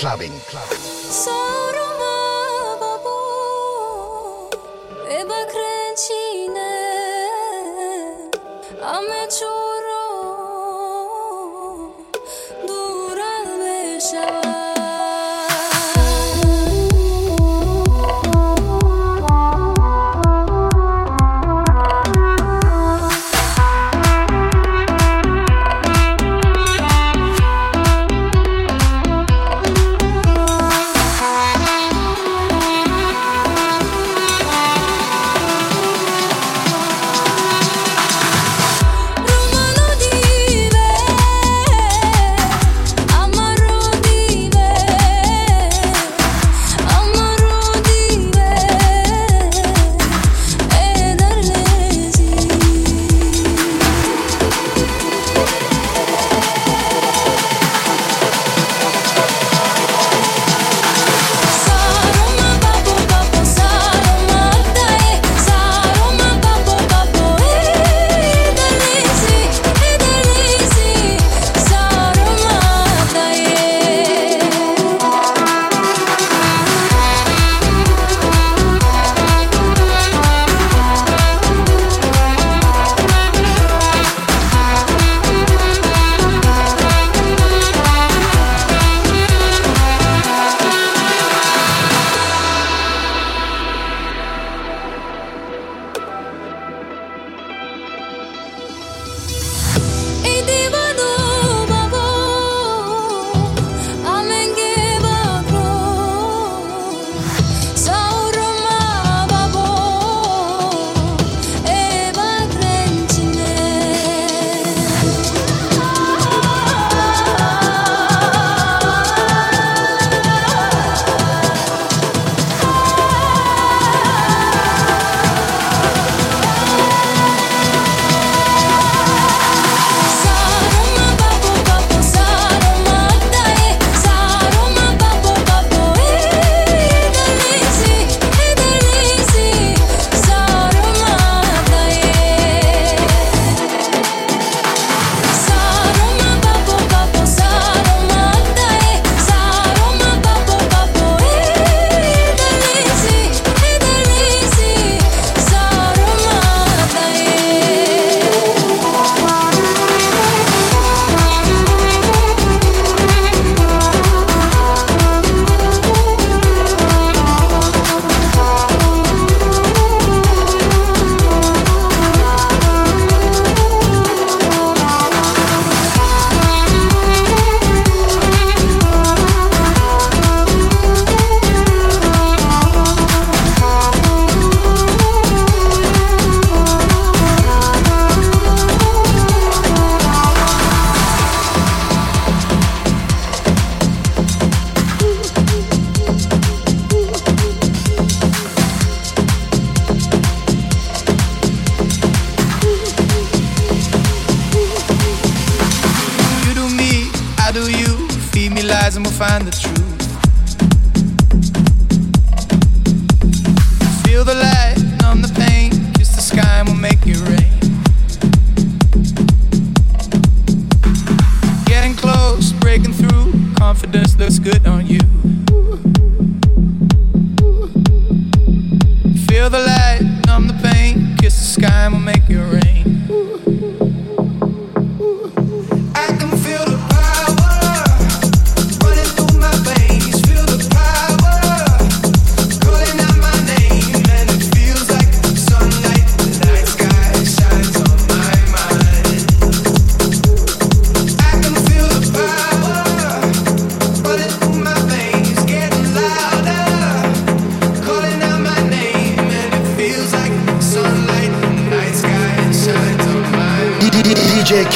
Clubbing. Clubbing.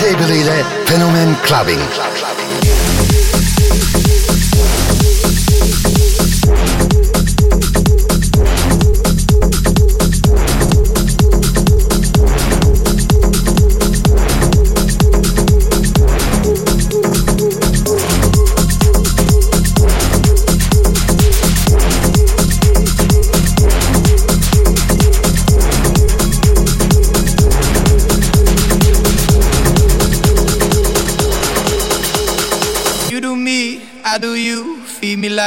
DJ Belize Fenomen Clubbing.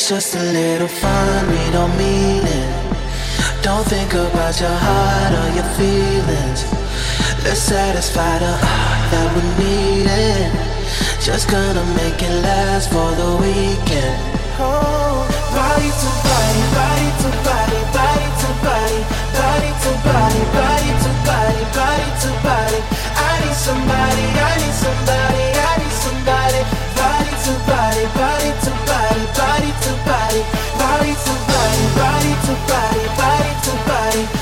It's just a little fun, we don't mean it. Don't think about your heart or your feelings. Let's satisfy the heart that we need it. Just gonna make it last for the weekend. Oh, body to body, body to body, body to body, body to body, body to body, body to body. I need somebody, I need somebody. body, body to body, body to body, body to body.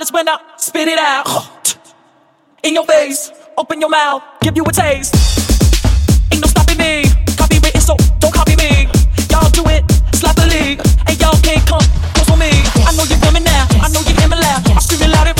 silence when I spit it out. In your face, open your mouth, give you a taste. Ain't no stopping me. Copywritten, so don't copy me. Y'all do it slap the league. and y'all can't come close for me. I know you're coming now. I know you're hearing loud. I'm screaming loud.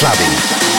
clubbing.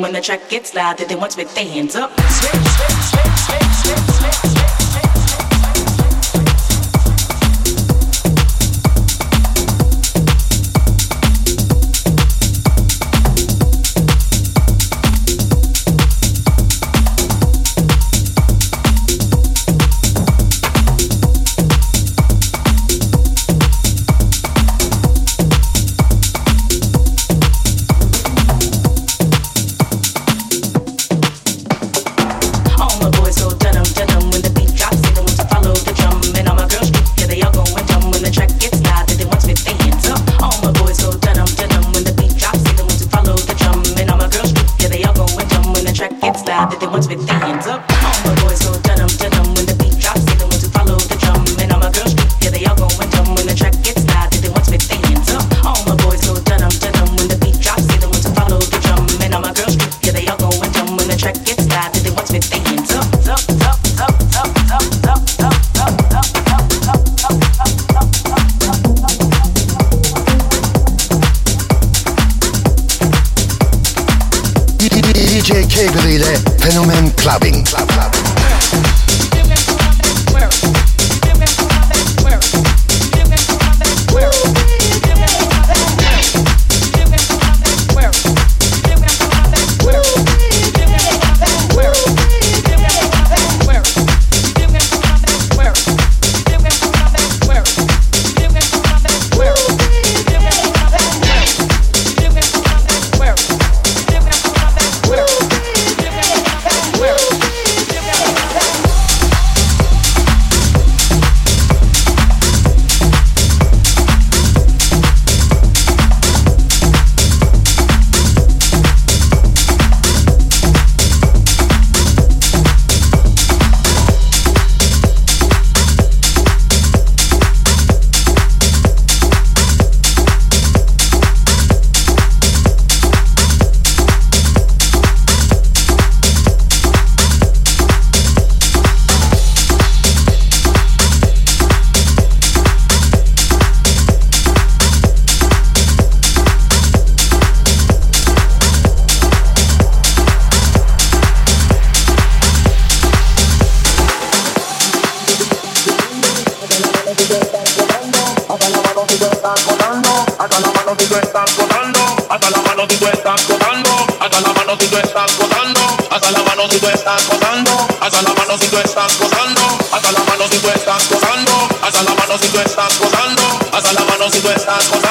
when the track gets loud, they want to put with their hands up. Switch, switch, switch, it's not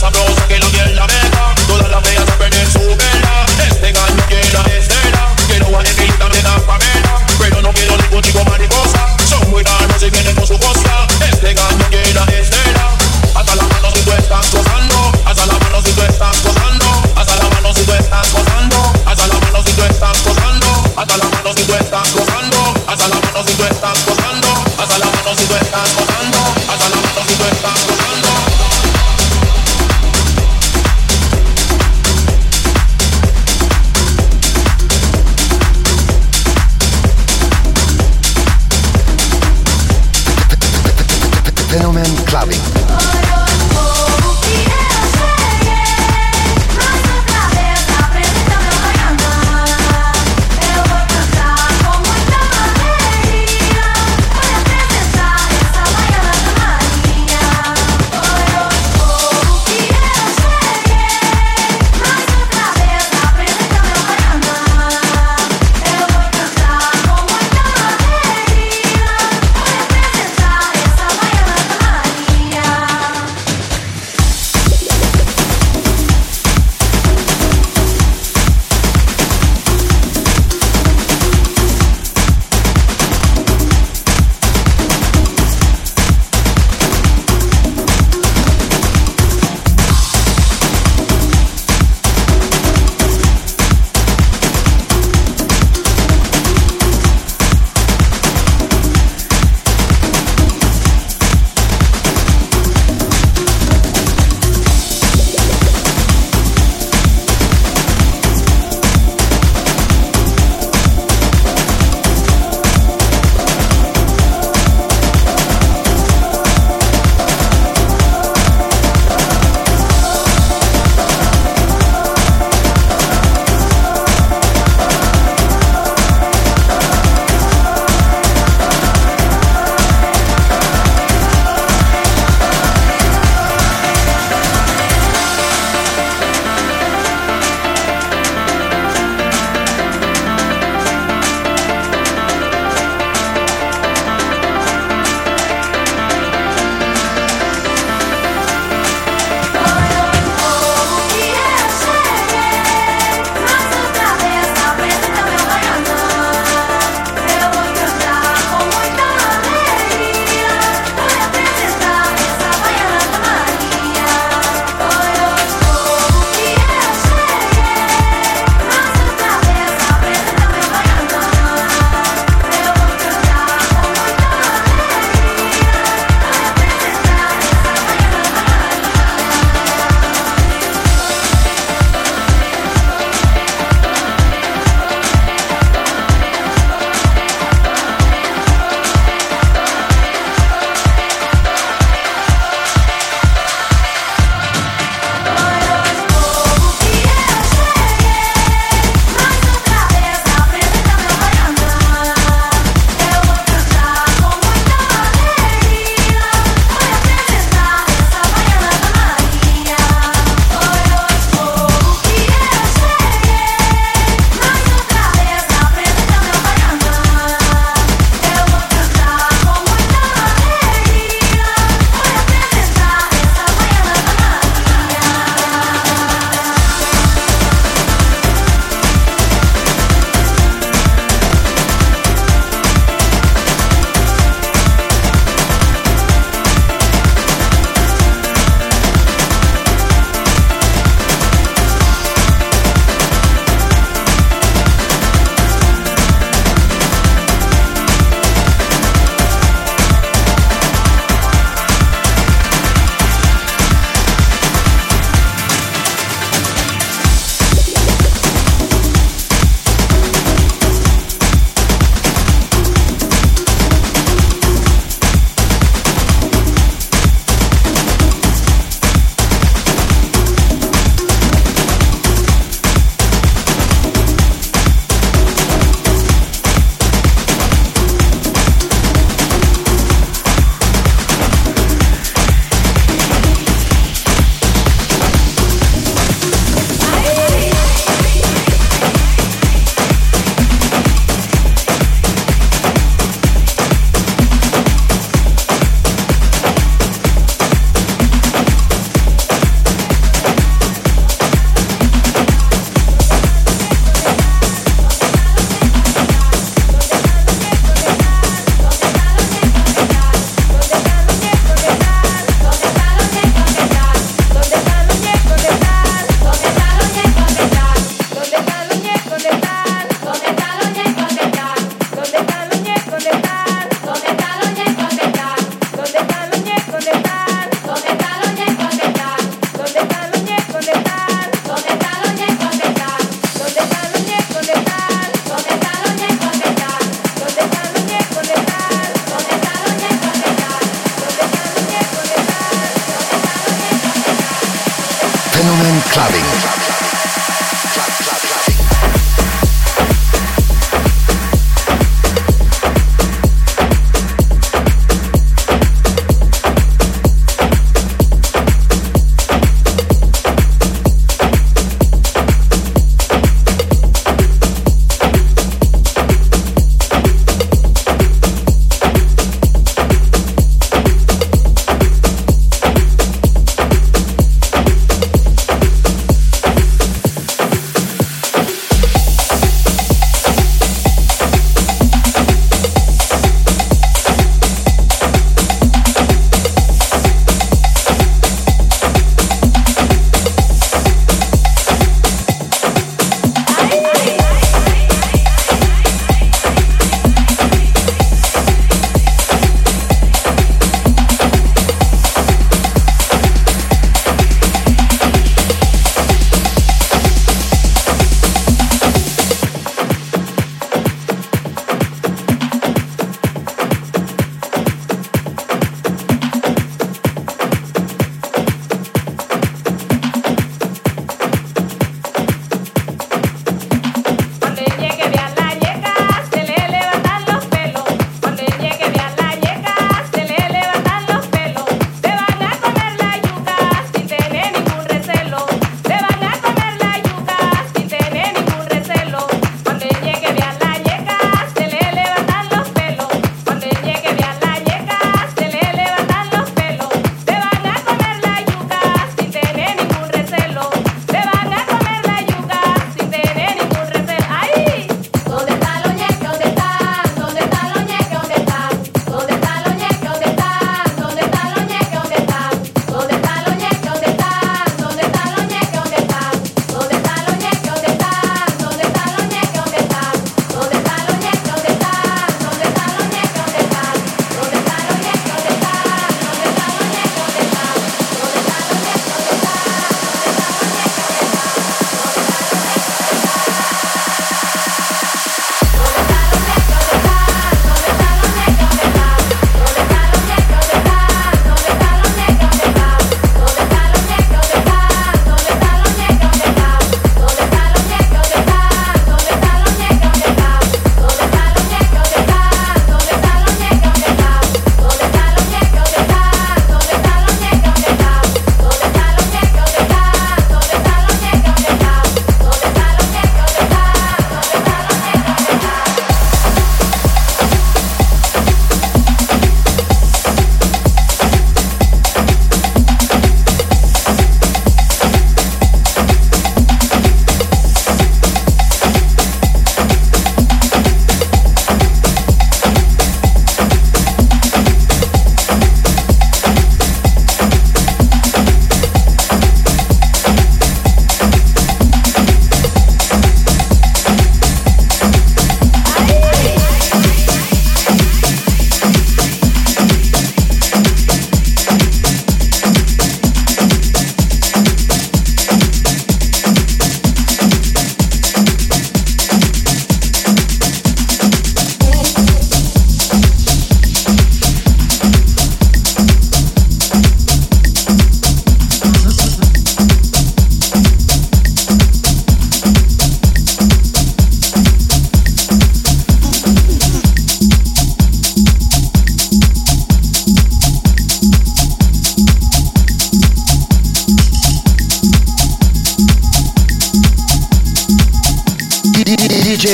sabroso que la miel la meta. Todas las feas pierden su vela. Este gallo llena de estela. Quiero a Negrita, me da Pero no quiero ningún tipo mariposa. Son muy raros y vienen con su costa. Este gallo llena de estela. Hasta las manos si tú estás gozando. Hasta las manos si tú estás gozando. Hasta las manos si tú estás gozando. Hasta las manos si tú estás gozando. Hasta las manos si tú estás gozando. Hasta las manos si tú estás gozando.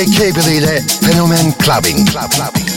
K-Billy Fenomen Clubbing. Club, clubbing.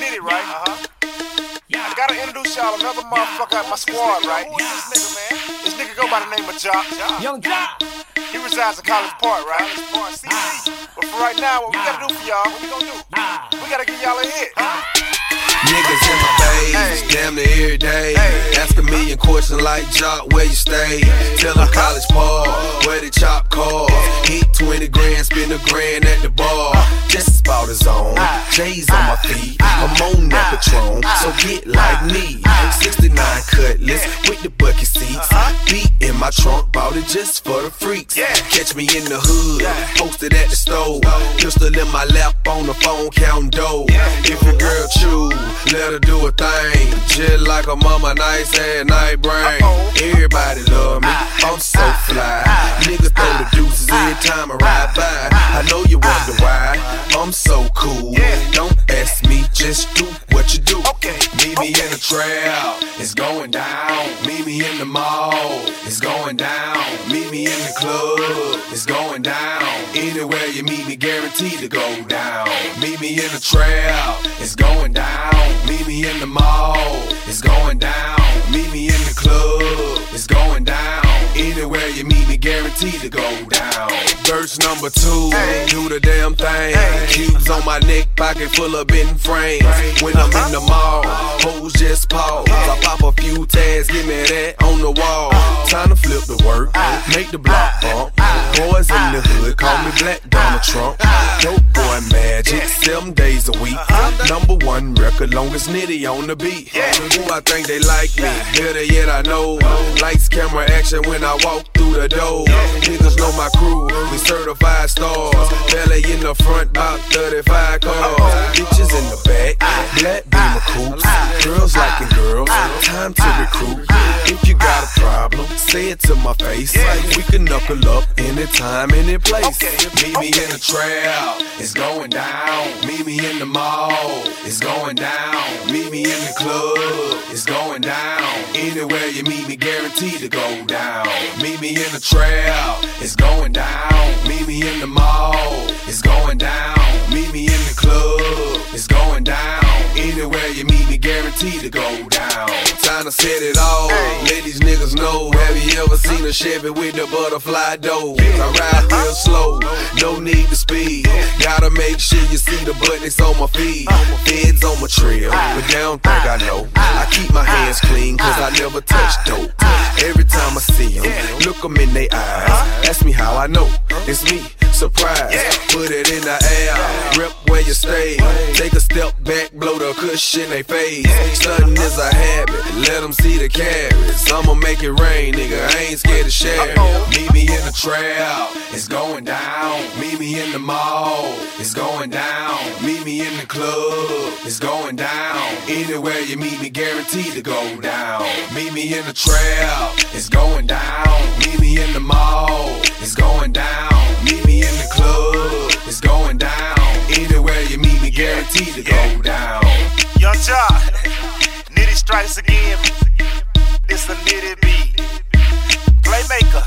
Go by the name Nitti, right? Uh-huh. I gotta introduce y'all another motherfucker at my squad, right? Who is this nigga, man? This nigga go by the name of Joc. Yung Joc. He resides in College Park, right? College Park, CC. But for right now, what we gotta do for y'all, what we gonna do? We gotta give y'all a hit. Niggas in my face, damn near every day. Ask a million questions like Joc, where you stay? Tell them college park, where the chop cars. Hit 20 grand, spend a grand at the bar. Uh. Just about his uh. own. J's on my uh. feet, I'm on that Patron, so get like me. 69 cutlass with the bucket seats. Uh-huh. Beat in my trunk, bought it just for the freaks. Catch me in the hood, posted at the store. Pistol in my lap on the phone, counting dough. If your girl choose, let her do a thing. Just like a mama, nice ass night brain. Everybody love me, I'm so fly. Nigga throw the deuces every time I ride by. I know you wonder why, I'm so cool. Don't ask me, just do what you do. Meet me in the trail, it's going down. Meet me in the mall, it's going down. Meet me in the club, it's going down. Anywhere you meet me, guaranteed to go down. Meet me in the trail, it's going down. Meet me in the mall, it's going down. Meet me in the club, it's going down. Anywhere you meet me, guaranteed to go down. Verse number two, do the damn thing. Cubes on my neck, pocket full of bent frames. When I'm in the uh-huh. mall, hoes just pause. I pop a few tags, give me that on the wall. Uh. Time to flip the work, uh. make the block uh. bump. Boys in the hood, call me Black Donald Trump. Dope boy magic, seven days a week. Uh-huh. Number one record, longest Nitti on the beat. Who I think they like me, better yet I know. Lights, camera, action when I walk through the door. Niggas know my crew, we certified stars. Belly in the front, about 35 cars. Bitches in the back, black beamer coupes. Girls liking girls, time to recruit. Say it to my face. We can knuckle up anytime, any place. Meet me in the trail, it's going down. Meet me in the mall, it's going down. Meet me in the club, it's going down. Anywhere you meet me, guaranteed to go down. Meet me in the trail, it's going down. Meet me in the mall, it's going down. Meet me in the club, it's going down. Anywhere you meet me, guaranteed to go down. Time to set it all. Let these niggas know. Have you ever seen a Chevy with the butterfly door? I ride real slow, no need to speed. Gotta make sure you see the buttons on my feet. Feds on my trail, but they don't think I know. I keep my hands clean, cause I never touch dope. Every time I see them, look them in their eyes. Ask me how I know. It's me, surprise. Put it in the air, rep where you stay. Take a step back, blow the cushion they face. Stunting is a habit, let them see the carats. I'ma make it rain, nigga. I ain't scared to share. Meet me in the trail, it's going down. Meet me in the mall, it's going down. Meet me in the club, it's going down. Anywhere you meet me, guaranteed to go down. Meet me in the trail, it's going down. Meet me in the mall, it's going down. Meet me in the club, it's going down. Either way you meet me, guaranteed to go down. Yung Joc, Nitti strikes again. This a Nitti beat. Playmaker.